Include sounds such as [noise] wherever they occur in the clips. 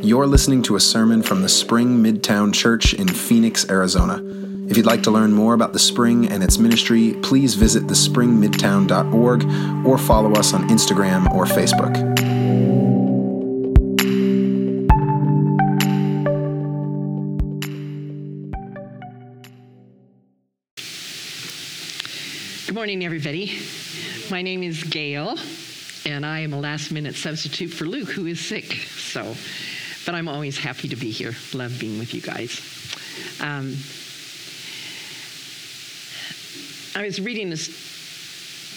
You're listening to a sermon from the Spring Midtown Church in Phoenix, Arizona. If you'd like to learn more about the Spring and its ministry, please visit thespringmidtown.org or follow us on Instagram or Facebook. Good morning, everybody. My name is Gayle, and I am a last minute substitute for Luke, who is sick. So, but I'm always happy to be here. Love being with you guys. Um, I was reading this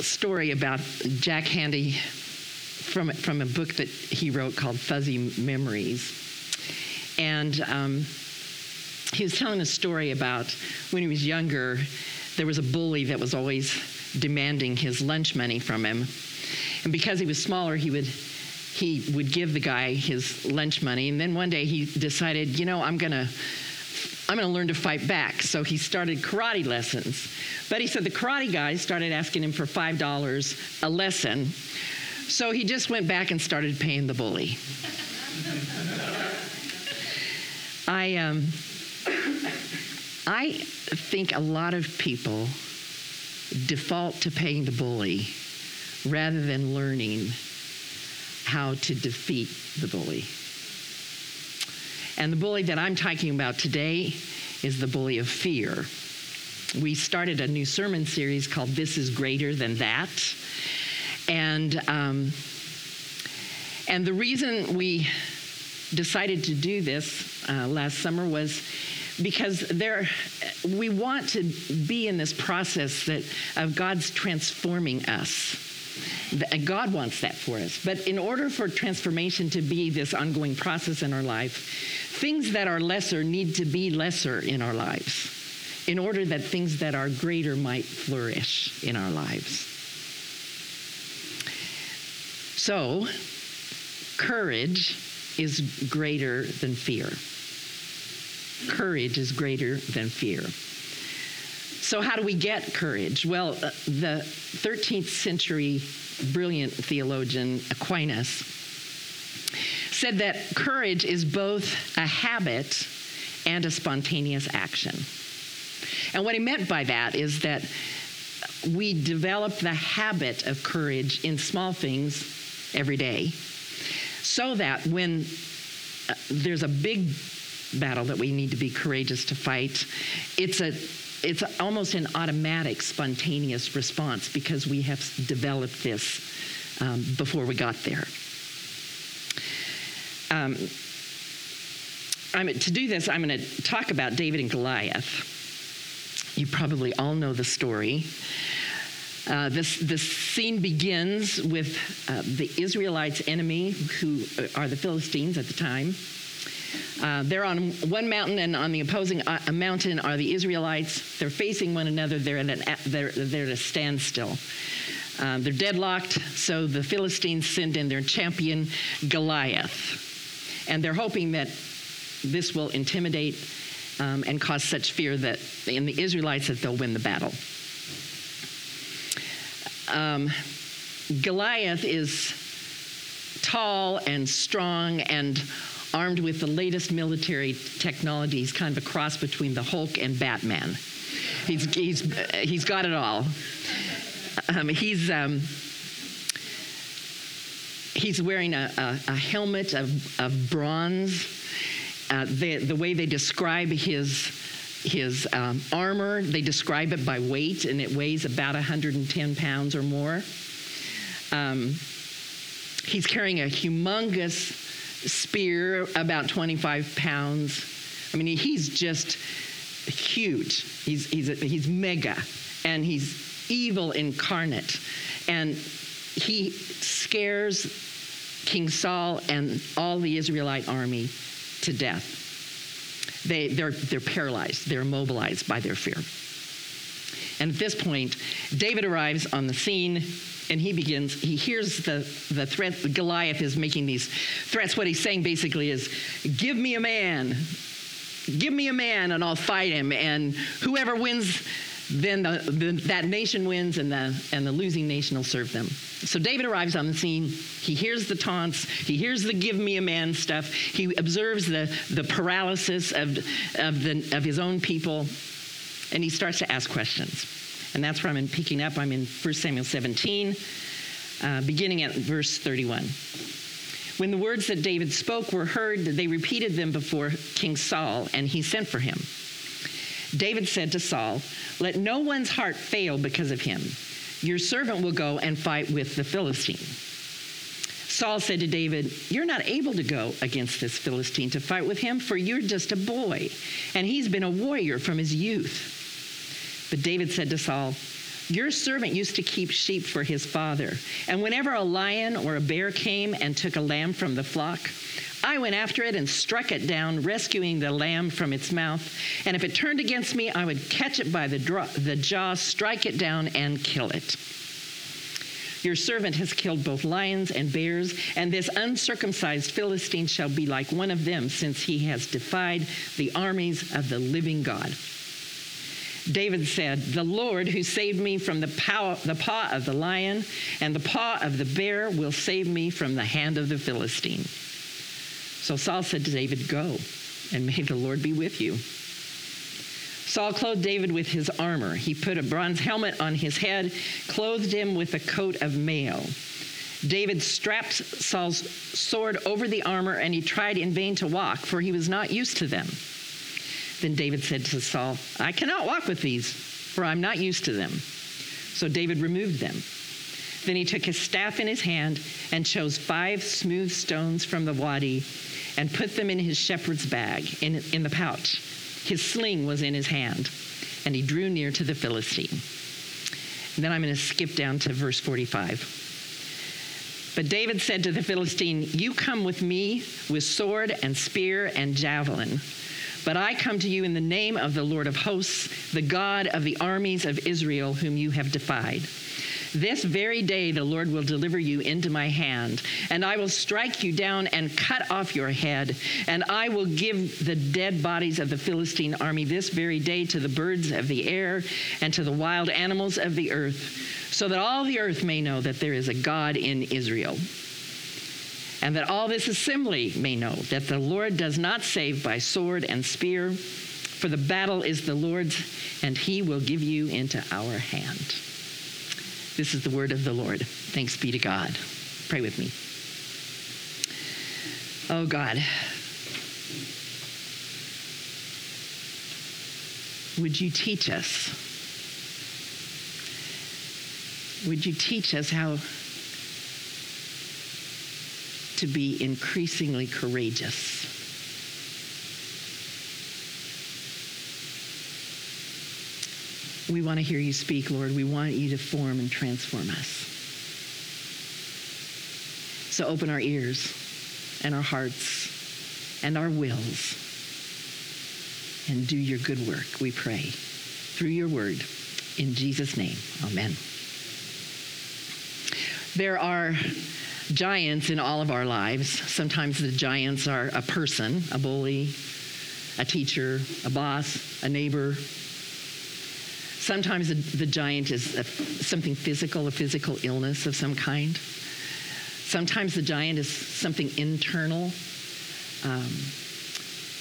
story about Jack Handey from, from a book that he wrote called Fuzzy Memories. And um, he was telling a story about when he was younger, there was a bully that was always demanding his lunch money from him. And because he was smaller, he would he would give the guy his lunch money. And then one day he decided, you know, I'm gonna I'm gonna learn to fight back. So he started karate lessons. But he said the karate guys started asking him for five dollars a lesson. So he just went back and started paying the bully. [laughs] I um I think a lot of people default to paying the bully rather than learning how to defeat the bully. And the bully that I'm talking about today is the bully of fear. We started a new sermon series called This is Greater Than That. And, um, and the reason we decided to do this uh, last summer was because there we want to be in this process that of God's transforming us. And uh, God wants that for us. But in order for transformation to be this ongoing process in our life, things that are lesser need to be lesser in our lives in order that things that are greater might flourish in our lives. So, courage is greater than fear courage is greater than fear. So, how do we get courage? Well, uh, the 13th century brilliant theologian Aquinas said that courage is both a habit and a spontaneous action. And what he meant by that is that we develop the habit of courage in small things every day so that when uh, there's a big battle that we need to be courageous to fight. It's a it's almost an automatic, spontaneous response because we have developed this um, before we got there. Um, I'm, to do this, I'm going to talk about David and Goliath. You probably all know the story. Uh, this, this scene begins with uh, the Israelites' enemy, who are the Philistines at the time. Uh, they're on one mountain, and on the opposing uh, mountain are the Israelites. They're facing one another. They're at, an, they're, they're at a standstill. Um, they're deadlocked, so the Philistines send in their champion, Goliath. And they're hoping that this will intimidate um, and cause such fear that in the Israelites that they'll win the battle. Um, Goliath is tall and strong and armed with the latest military technology. He's kind of a cross between the Hulk and Batman. He's, he's, he's got it all. Um, he's, um, he's wearing a, a, a helmet of, of bronze. Uh, they, the way they describe his, his um, armor, they describe it by weight, and it weighs about 110 pounds or more. Um, he's carrying a humongous spear, about 25 pounds. I mean, he's just huge. He's, he's, he's mega, and he's evil incarnate. And he scares King Saul and all the Israelite army to death. They, they're, they're paralyzed, they're immobilized by their fear. And at this point, David arrives on the scene and he begins, he hears the, the threat, Goliath is making these threats. What he's saying basically is, give me a man. Give me a man and I'll fight him. And whoever wins then the, the, that nation wins and the, and the losing nation will serve them. So David arrives on the scene. He hears the taunts. He hears the give me a man stuff. He observes the, the paralysis of, of, the, of his own people. And he starts to ask questions. And that's where I'm in picking up. I'm in 1 Samuel 17, uh, beginning at verse 31. When the words that David spoke were heard, they repeated them before King Saul, and he sent for him. David said to Saul, Let no one's heart fail because of him. Your servant will go and fight with the Philistine. Saul said to David, You're not able to go against this Philistine to fight with him, for you're just a boy, and he's been a warrior from his youth. But David said to Saul, Your servant used to keep sheep for his father, and whenever a lion or a bear came and took a lamb from the flock, I went after it and struck it down, rescuing the lamb from its mouth. And if it turned against me, I would catch it by the, draw, the jaw, strike it down, and kill it. Your servant has killed both lions and bears, and this uncircumcised Philistine shall be like one of them, since he has defied the armies of the living God. David said, The Lord who saved me from the, pow- the paw of the lion and the paw of the bear will save me from the hand of the Philistine. So Saul said to David, Go, and may the Lord be with you. Saul clothed David with his armor. He put a bronze helmet on his head, clothed him with a coat of mail. David strapped Saul's sword over the armor, and he tried in vain to walk, for he was not used to them. Then David said to Saul, I cannot walk with these, for I'm not used to them. So David removed them. Then he took his staff in his hand and chose five smooth stones from the wadi and put them in his shepherd's bag, in, in the pouch. His sling was in his hand, and he drew near to the Philistine. And then I'm going to skip down to verse 45. But David said to the Philistine, You come with me with sword and spear and javelin. But I come to you in the name of the Lord of hosts, the God of the armies of Israel, whom you have defied. This very day the Lord will deliver you into my hand, and I will strike you down and cut off your head, and I will give the dead bodies of the Philistine army this very day to the birds of the air and to the wild animals of the earth, so that all the earth may know that there is a God in Israel. And that all this assembly may know that the Lord does not save by sword and spear, for the battle is the Lord's, and he will give you into our hand. This is the word of the Lord. Thanks be to God. Pray with me. Oh God, would you teach us? Would you teach us how to be increasingly courageous? We want to hear you speak, Lord. We want you to form and transform us. So open our ears and our hearts and our wills and do your good work, we pray, through your word. In Jesus' name, amen. There are giants in all of our lives. Sometimes the giants are a person, a bully, a teacher, a boss, a neighbor, Sometimes the, the giant is a, something physical, a physical illness of some kind. Sometimes the giant is something internal. Um,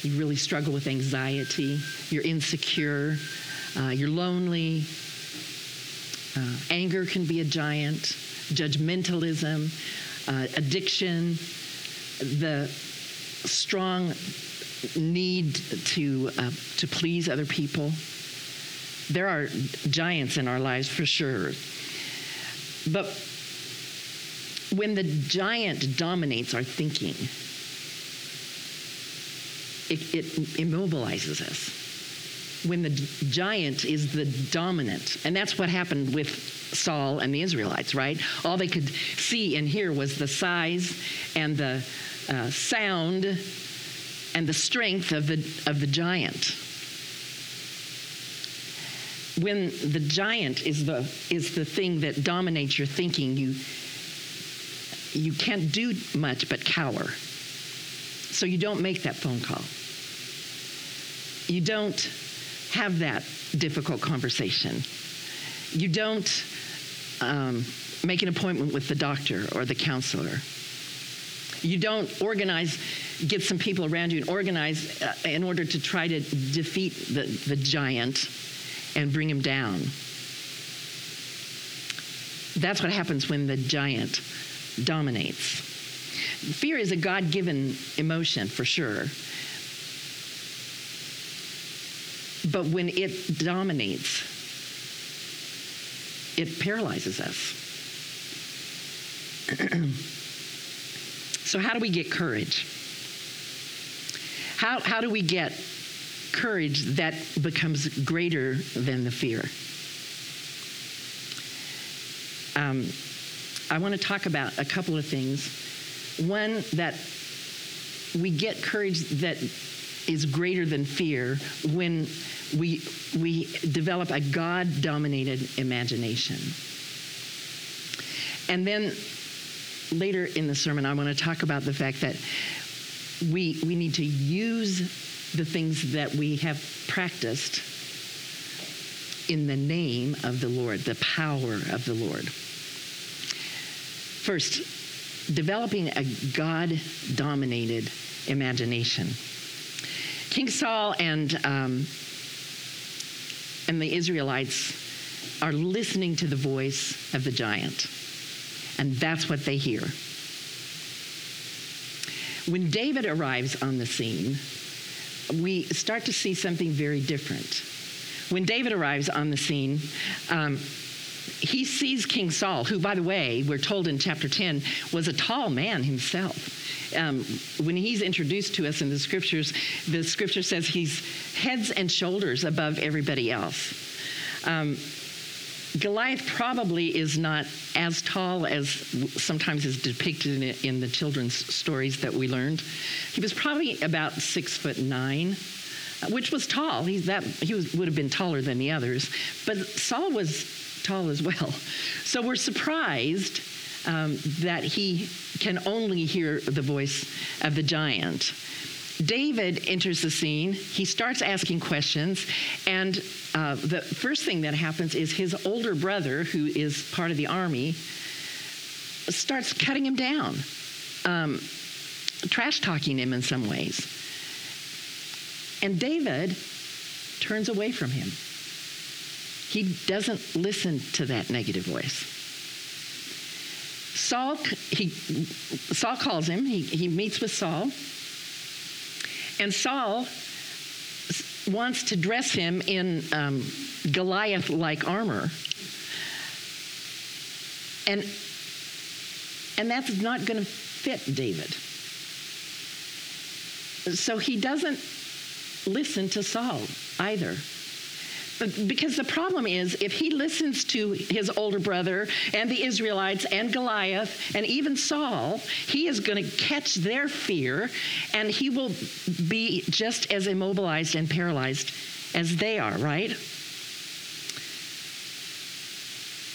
you really struggle with anxiety. You're insecure. Uh, you're lonely. Uh, anger can be a giant. Judgmentalism, uh, addiction, the strong need to uh, to please other people there are giants in our lives for sure. But when the giant dominates our thinking, it, it immobilizes us. When the giant is the dominant, and that's what happened with Saul and the Israelites, right? All they could see and hear was the size and the uh, sound and the strength of the, of the giant when the giant is the is the thing that dominates your thinking, you you can't do much but cower. So you don't make that phone call. You don't have that difficult conversation. You don't um, make an appointment with the doctor or the counselor. You don't organize, get some people around you and organize uh, in order to try to defeat the, the giant and bring him down. That's what happens when the giant dominates. Fear is a God given emotion for sure. But when it dominates, it paralyzes us. [clears throat] so, how do we get courage? How, how do we get courage that becomes greater than the fear? Um, I want to talk about a couple of things. One, that we get courage that is greater than fear when we, we develop a God dominated imagination. And then later in the sermon, I want to talk about the fact that we, we need to use the things that we have practiced in the name of the Lord, the power of the Lord. First, developing a God dominated imagination. King Saul and, um, and the Israelites are listening to the voice of the giant, and that's what they hear. When David arrives on the scene, we start to see something very different. When David arrives on the scene, um, he sees King Saul, who, by the way, we're told in chapter 10, was a tall man himself. Um, when he's introduced to us in the scriptures, the scripture says he's heads and shoulders above everybody else. Um, Goliath probably is not as tall as sometimes is depicted in, in, the children's stories that we learned. He was probably about six foot nine, which was tall. He's that he was, would have been taller than the others, but Saul was tall as well. So we're surprised um, that he can only hear the voice of the giant. David enters the scene. He starts asking questions, and uh, the first thing that happens is his older brother, who is part of the army, starts cutting him down, um, trash talking him in some ways. And David turns away from him. He doesn't listen to that negative voice. Saul, he, Saul calls him, he, he meets with Saul, and Saul wants to dress him in um, Goliath like armor. And, and that's not going to fit David. So he doesn't listen to Saul either because the problem is if he listens to his older brother and the Israelites and Goliath and even Saul, he is going to catch their fear and he will be just as immobilized and paralyzed as they are, right?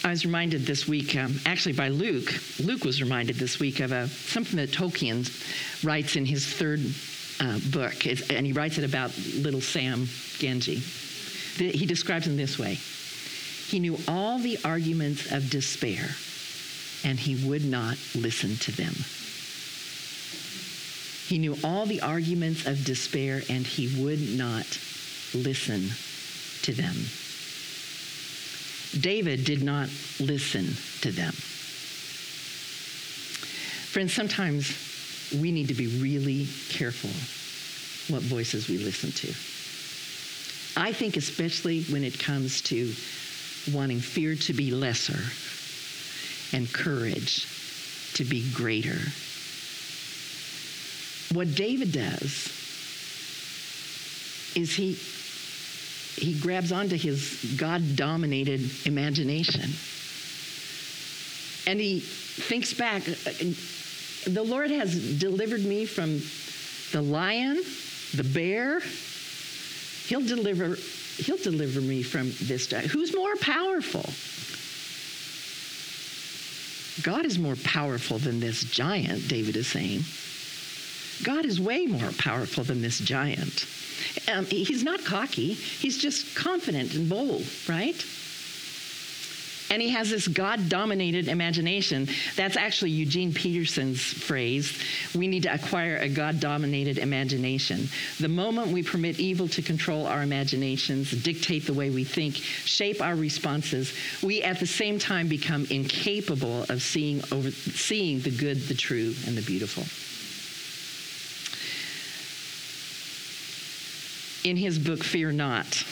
I was reminded this week, um, actually by Luke. Luke was reminded this week of a, something that Tolkien writes in his third uh, book, and he writes it about little Sam He describes them this way He knew all the arguments of despair, and he would not listen to them. He knew all the arguments of despair, and he would not listen to them. David did not listen to them. Friends, sometimes we need to be really careful what voices we listen to. I think, especially when it comes to wanting fear to be lesser and courage to be greater. What David does is he he grabs onto his God dominated imagination. And he thinks back the Lord has delivered me from the lion, the bear, He'll deliver, he'll deliver me from this giant. Who's more powerful? God is more powerful than this giant, David is saying. God is way more powerful than this giant. Um, he's not cocky, he's just confident and bold, right? And he has this God dominated imagination. That's actually Eugene Peterson's phrase. We need to acquire a God dominated imagination. The moment we permit evil to control our imaginations, dictate the way we think, shape our responses, we at the same time become incapable of seeing, over, seeing the good, the true, and the beautiful. In his book, Fear Not,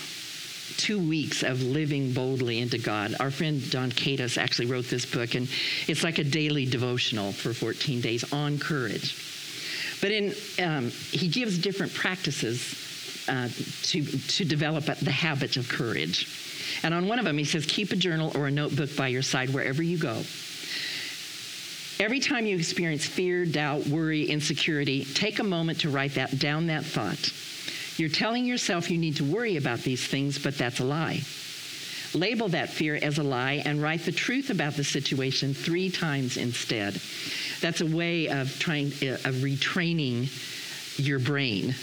two weeks of living boldly into God. Our friend Don Katis actually wrote this book, and it's like a daily devotional for 14 days on courage. But in, um, he gives different practices uh, to, to develop the habit of courage. And on one of them, he says, keep a journal or a notebook by your side wherever you go. Every time you experience fear, doubt, worry, insecurity, take a moment to write that down that thought. You're telling yourself you need to worry about these things, but that's a lie. Label that fear as a lie and write the truth about the situation three times instead. That's a way of trying uh, of retraining your brain.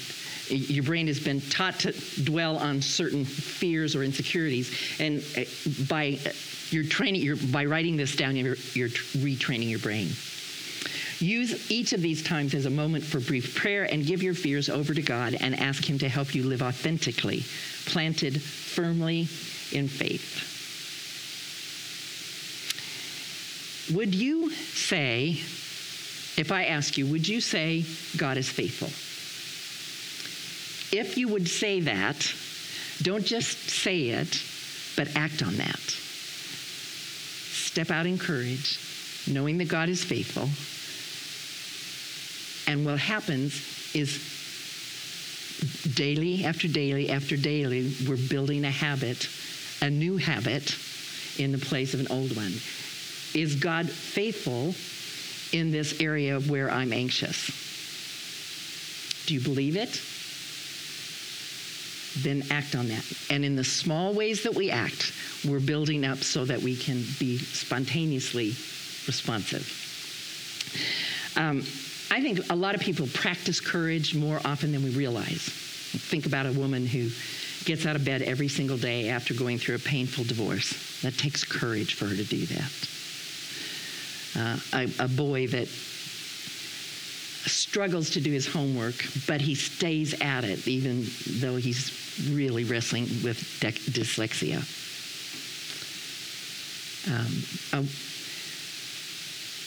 Your brain has been taught to dwell on certain fears or insecurities, and uh, by uh, you're training, you're, by writing this down, you're, you're retraining your brain. Use each of these times as a moment for brief prayer and give your fears over to God and ask Him to help you live authentically, planted firmly in faith. Would you say, if I ask you, would you say God is faithful? If you would say that, don't just say it, but act on that. Step out in courage, knowing that God is faithful and what happens is daily after daily after daily, we're building a habit, a new habit in the place of an old one. Is God faithful in this area where I'm anxious? Do you believe it? Then act on that. And in the small ways that we act, we're building up so that we can be spontaneously responsive. Um, I think a lot of people practice courage more often than we realize. Think about a woman who gets out of bed every single day after going through a painful divorce. That takes courage for her to do that. Uh, a, a boy that struggles to do his homework, but he stays at it even though he's really wrestling with dyslexia. Um,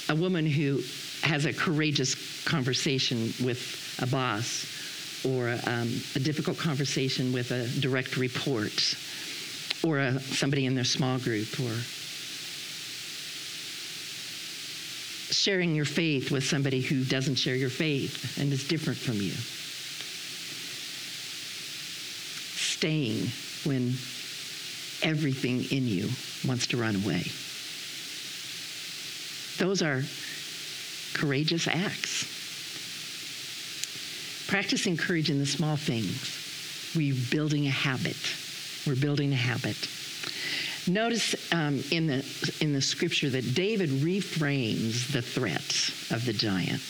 a, a woman who has a courageous conversation with a boss or um, a difficult conversation with a direct report or a, somebody in their small group or sharing your faith with somebody who doesn't share your faith and is different from you. Staying when everything in you wants to run away. Those are courageous acts. Practicing courage in the small things. We're building a habit. We're building a habit. Notice um, in, the, in the scripture that David reframes the threat of the giant.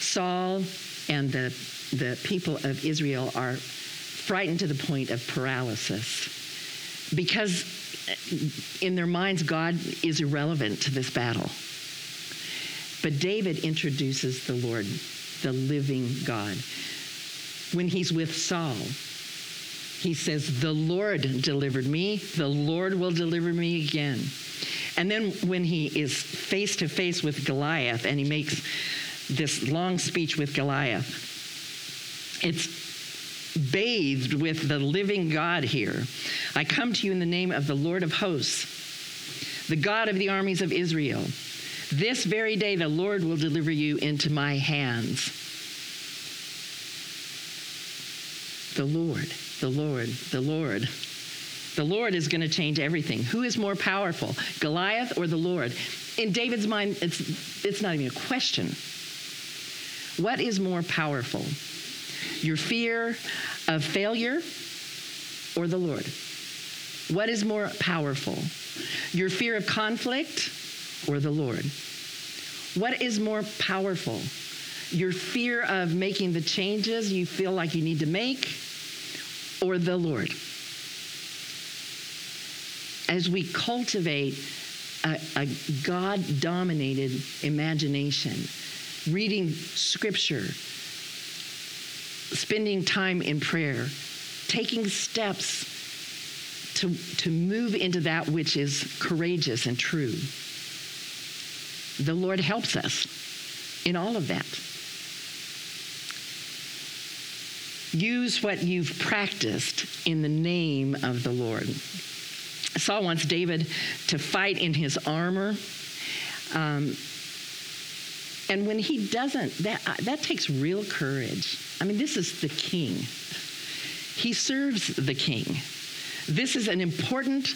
Saul and the, the people of Israel are frightened to the point of paralysis because in their minds, God is irrelevant to this battle. But David introduces the Lord, the living God. When he's with Saul, he says, The Lord delivered me, the Lord will deliver me again. And then when he is face to face with Goliath and he makes this long speech with Goliath, it's bathed with the living God here. I come to you in the name of the Lord of hosts, the God of the armies of Israel. This very day the Lord will deliver you into my hands. The Lord, the Lord, the Lord. The Lord is going to change everything. Who is more powerful, Goliath or the Lord? In David's mind, it's, it's not even a question. What is more powerful? Your fear of failure or the Lord? What is more powerful? Your fear of conflict or the Lord? What is more powerful, your fear of making the changes you feel like you need to make, or the Lord? As we cultivate a, a God dominated imagination, reading scripture, spending time in prayer, taking steps to, to move into that which is courageous and true. The Lord helps us in all of that. Use what you've practiced in the name of the Lord. Saul wants David to fight in his armor. Um, and when he doesn't, that, uh, that takes real courage. I mean, this is the king. He serves the king. This is an important,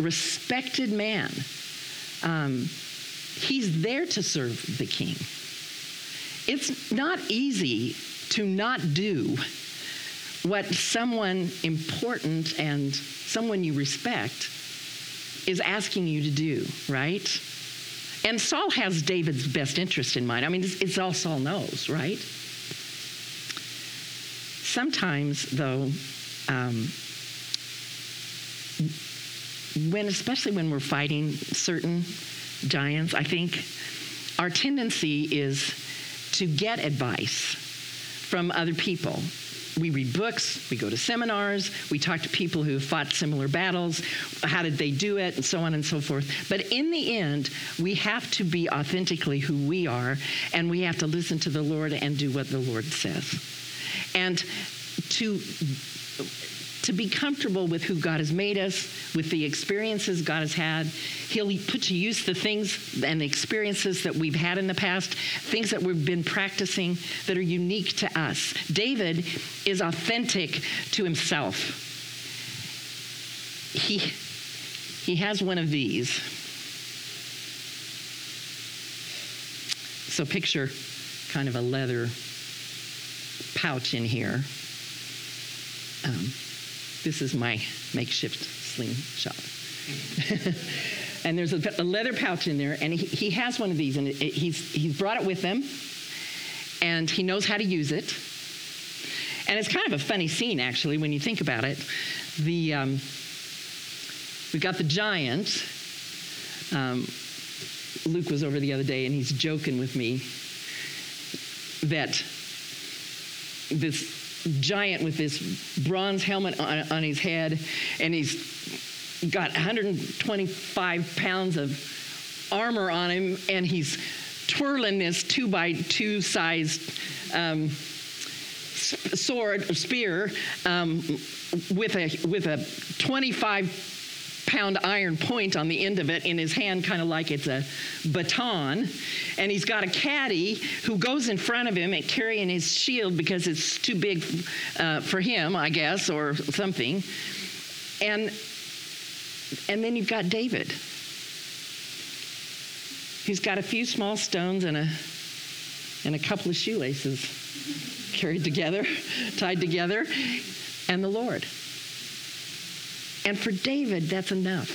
respected man. Um, he's there to serve the king. It's not easy to not do what someone important and someone you respect is asking you to do, right? And Saul has David's best interest in mind. I mean, it's, it's all Saul knows, right? Sometimes, though, um, when especially when we're fighting certain giants, I think our tendency is to get advice from other people we read books, we go to seminars, we talk to people who fought similar battles, how did they do it, and so on and so forth. But in the end, we have to be authentically who we are, and we have to listen to the Lord and do what the Lord says. And to to be comfortable with who God has made us, with the experiences God has had. He'll put to use the things and experiences that we've had in the past, things that we've been practicing that are unique to us. David is authentic to himself. He, he has one of these. So picture kind of a leather pouch in here. Um, this is my makeshift slingshot. [laughs] and there's a, a, leather pouch in there, and he, he has one of these, and it, it, he's, he's brought it with him, and he knows how to use it. And it's kind of a funny scene, actually, when you think about it. The um, we've got the giant. Um, Luke was over the other day, and he's joking with me that this giant with this bronze helmet on, on his head, and he's got 125 pounds of armor on him, and he's twirling this two by two sized um, sword or spear um, with a with a 25 pound iron point on the end of it in his hand, kind of like it's a baton. And he's got a caddy who goes in front of him and carrying his shield because it's too big uh, for him, I guess, or something. And and then you've got David. He's got a few small stones and a and a couple of shoelaces carried together, [laughs] tied together, and the Lord. And for David, that's enough.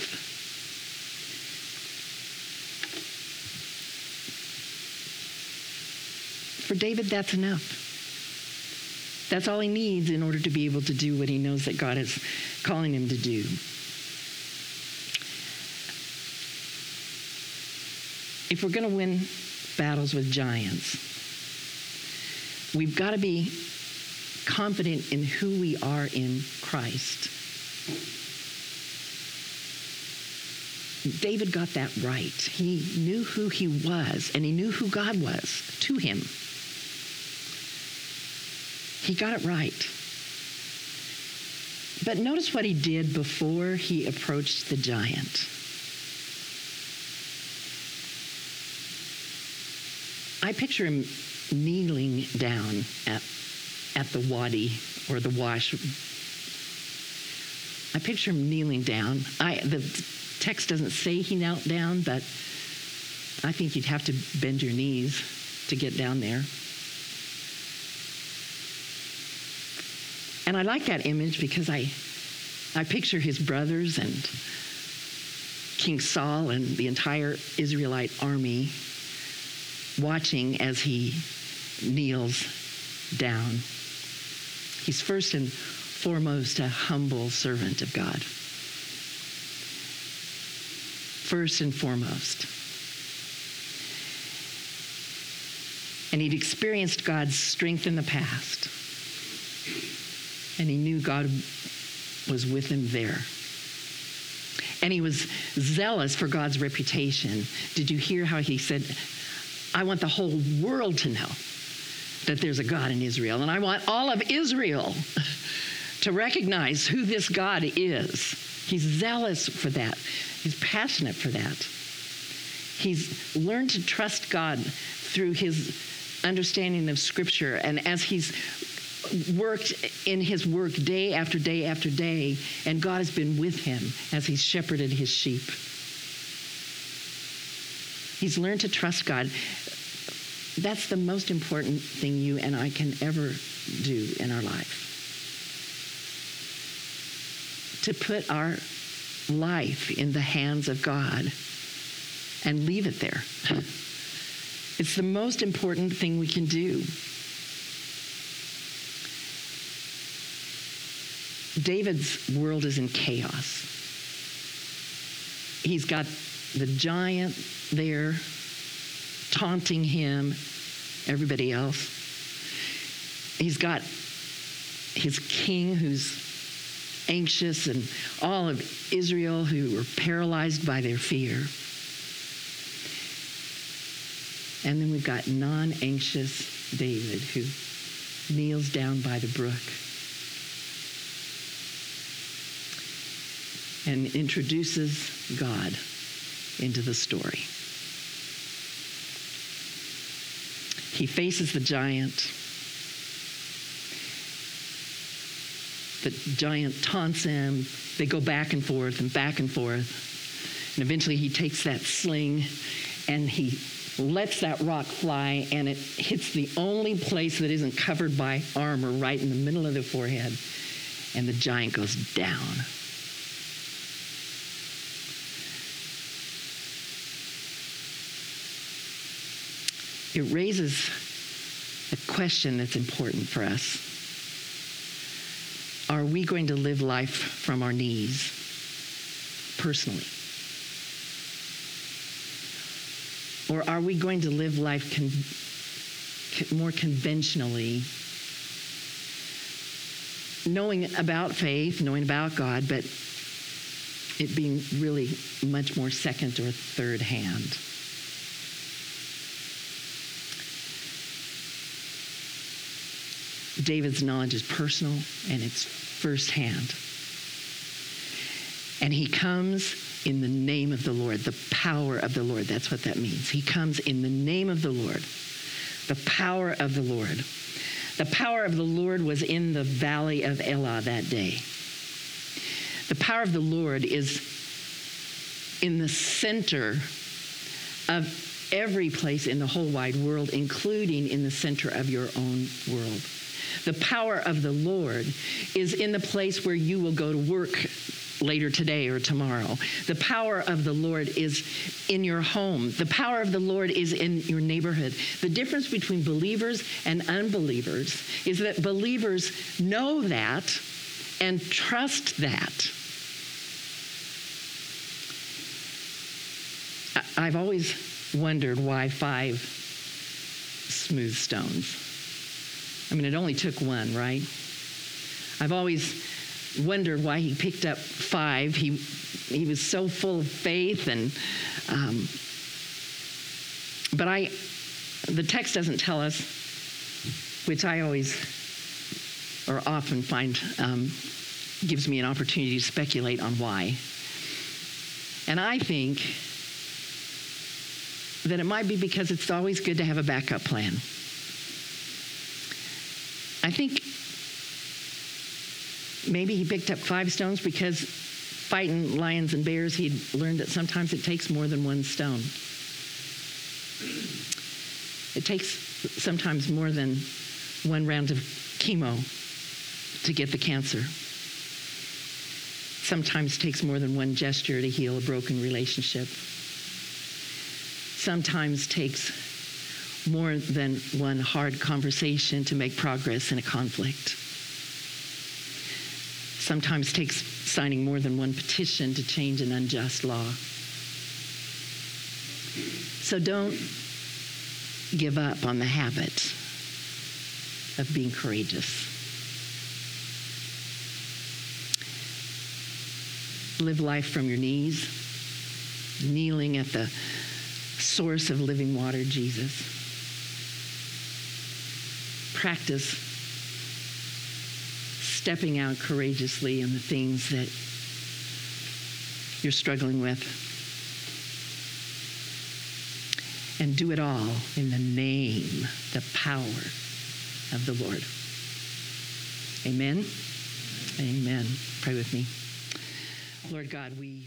For David, that's enough. That's all he needs in order to be able to do what he knows that God is calling him to do. If we're going to win battles with giants, we've got to be confident in who we are in Christ. David got that right. He knew who he was and he knew who God was to him. He got it right. But notice what he did before he approached the giant. I picture him kneeling down at, at the wadi or the wash. I picture him kneeling down. I, the, text doesn't say he knelt down, but I think you'd have to bend your knees to get down there. And I like that image because I, I picture his brothers and King Saul and the entire Israelite army watching as he kneels down. He's first and foremost a humble servant of God. First and foremost. And he'd experienced God's strength in the past. And he knew God was with him there. And he was zealous for God's reputation. Did you hear how he said, I want the whole world to know that there's a God in Israel. And I want all of Israel [laughs] to recognize who this God is. He's zealous for that, he's passionate for that. He's learned to trust God through his understanding of Scripture. And as he's worked in his work day after day after day, and God has been with him as he's shepherded his sheep. He's learned to trust God. That's the most important thing you and I can ever do in our life. To put our life in the hands of God and leave it there. [laughs] It's the most important thing we can do. David's world is in chaos. He's got the giant there taunting him, everybody else. He's got his king who's anxious and all of Israel who were paralyzed by their fear. And then we've got non anxious David who kneels down by the brook and introduces God into the story. He faces the giant. The giant taunts him. They go back and forth and back and forth. And eventually he takes that sling and he lets that rock fly and it hits the only place that isn't covered by armor right in the middle of the forehead. And the giant goes down. it raises a question that's important for us. Are we going to live life from our knees personally? Or are we going to live life con- more conventionally, knowing about faith, knowing about God, but it being really much more second or third hand? David's knowledge is personal and it's firsthand. And he comes in the name of the Lord, the power of the Lord. That's what that means. He comes in the name of the Lord, the power of the Lord. The power of the Lord was in the valley of Elah that day. The power of the Lord is in the center of every place in the whole wide world, including in the center of your own world. The power of the Lord is in the place where you will go to work later today or tomorrow. The power of the Lord is in your home. The power of the Lord is in your neighborhood. The difference between believers and unbelievers is that believers know that and trust that. I've always wondered why five smooth stones. I mean, it only took one, right? I've always wondered why he picked up five. He, he was so full of faith, and um, but I, the text doesn't tell us, which I always or often find um, gives me an opportunity to speculate on why. And I think that it might be because it's always good to have a backup plan. I think maybe he picked up five stones because fighting lions and bears, he'd learned that sometimes it takes more than one stone. It takes sometimes more than one round of chemo to get the cancer. Sometimes takes more than one gesture to heal a broken relationship. Sometimes takes more than one hard conversation to make progress in a conflict. Sometimes takes signing more than one petition to change an unjust law. So don't give up on the habit of being courageous. Live life from your knees, kneeling at the source of living water, Jesus. Practice stepping out courageously in the things that you're struggling with. And do it all in the name, the power of the Lord. Amen. Amen. Pray with me. Lord God, we.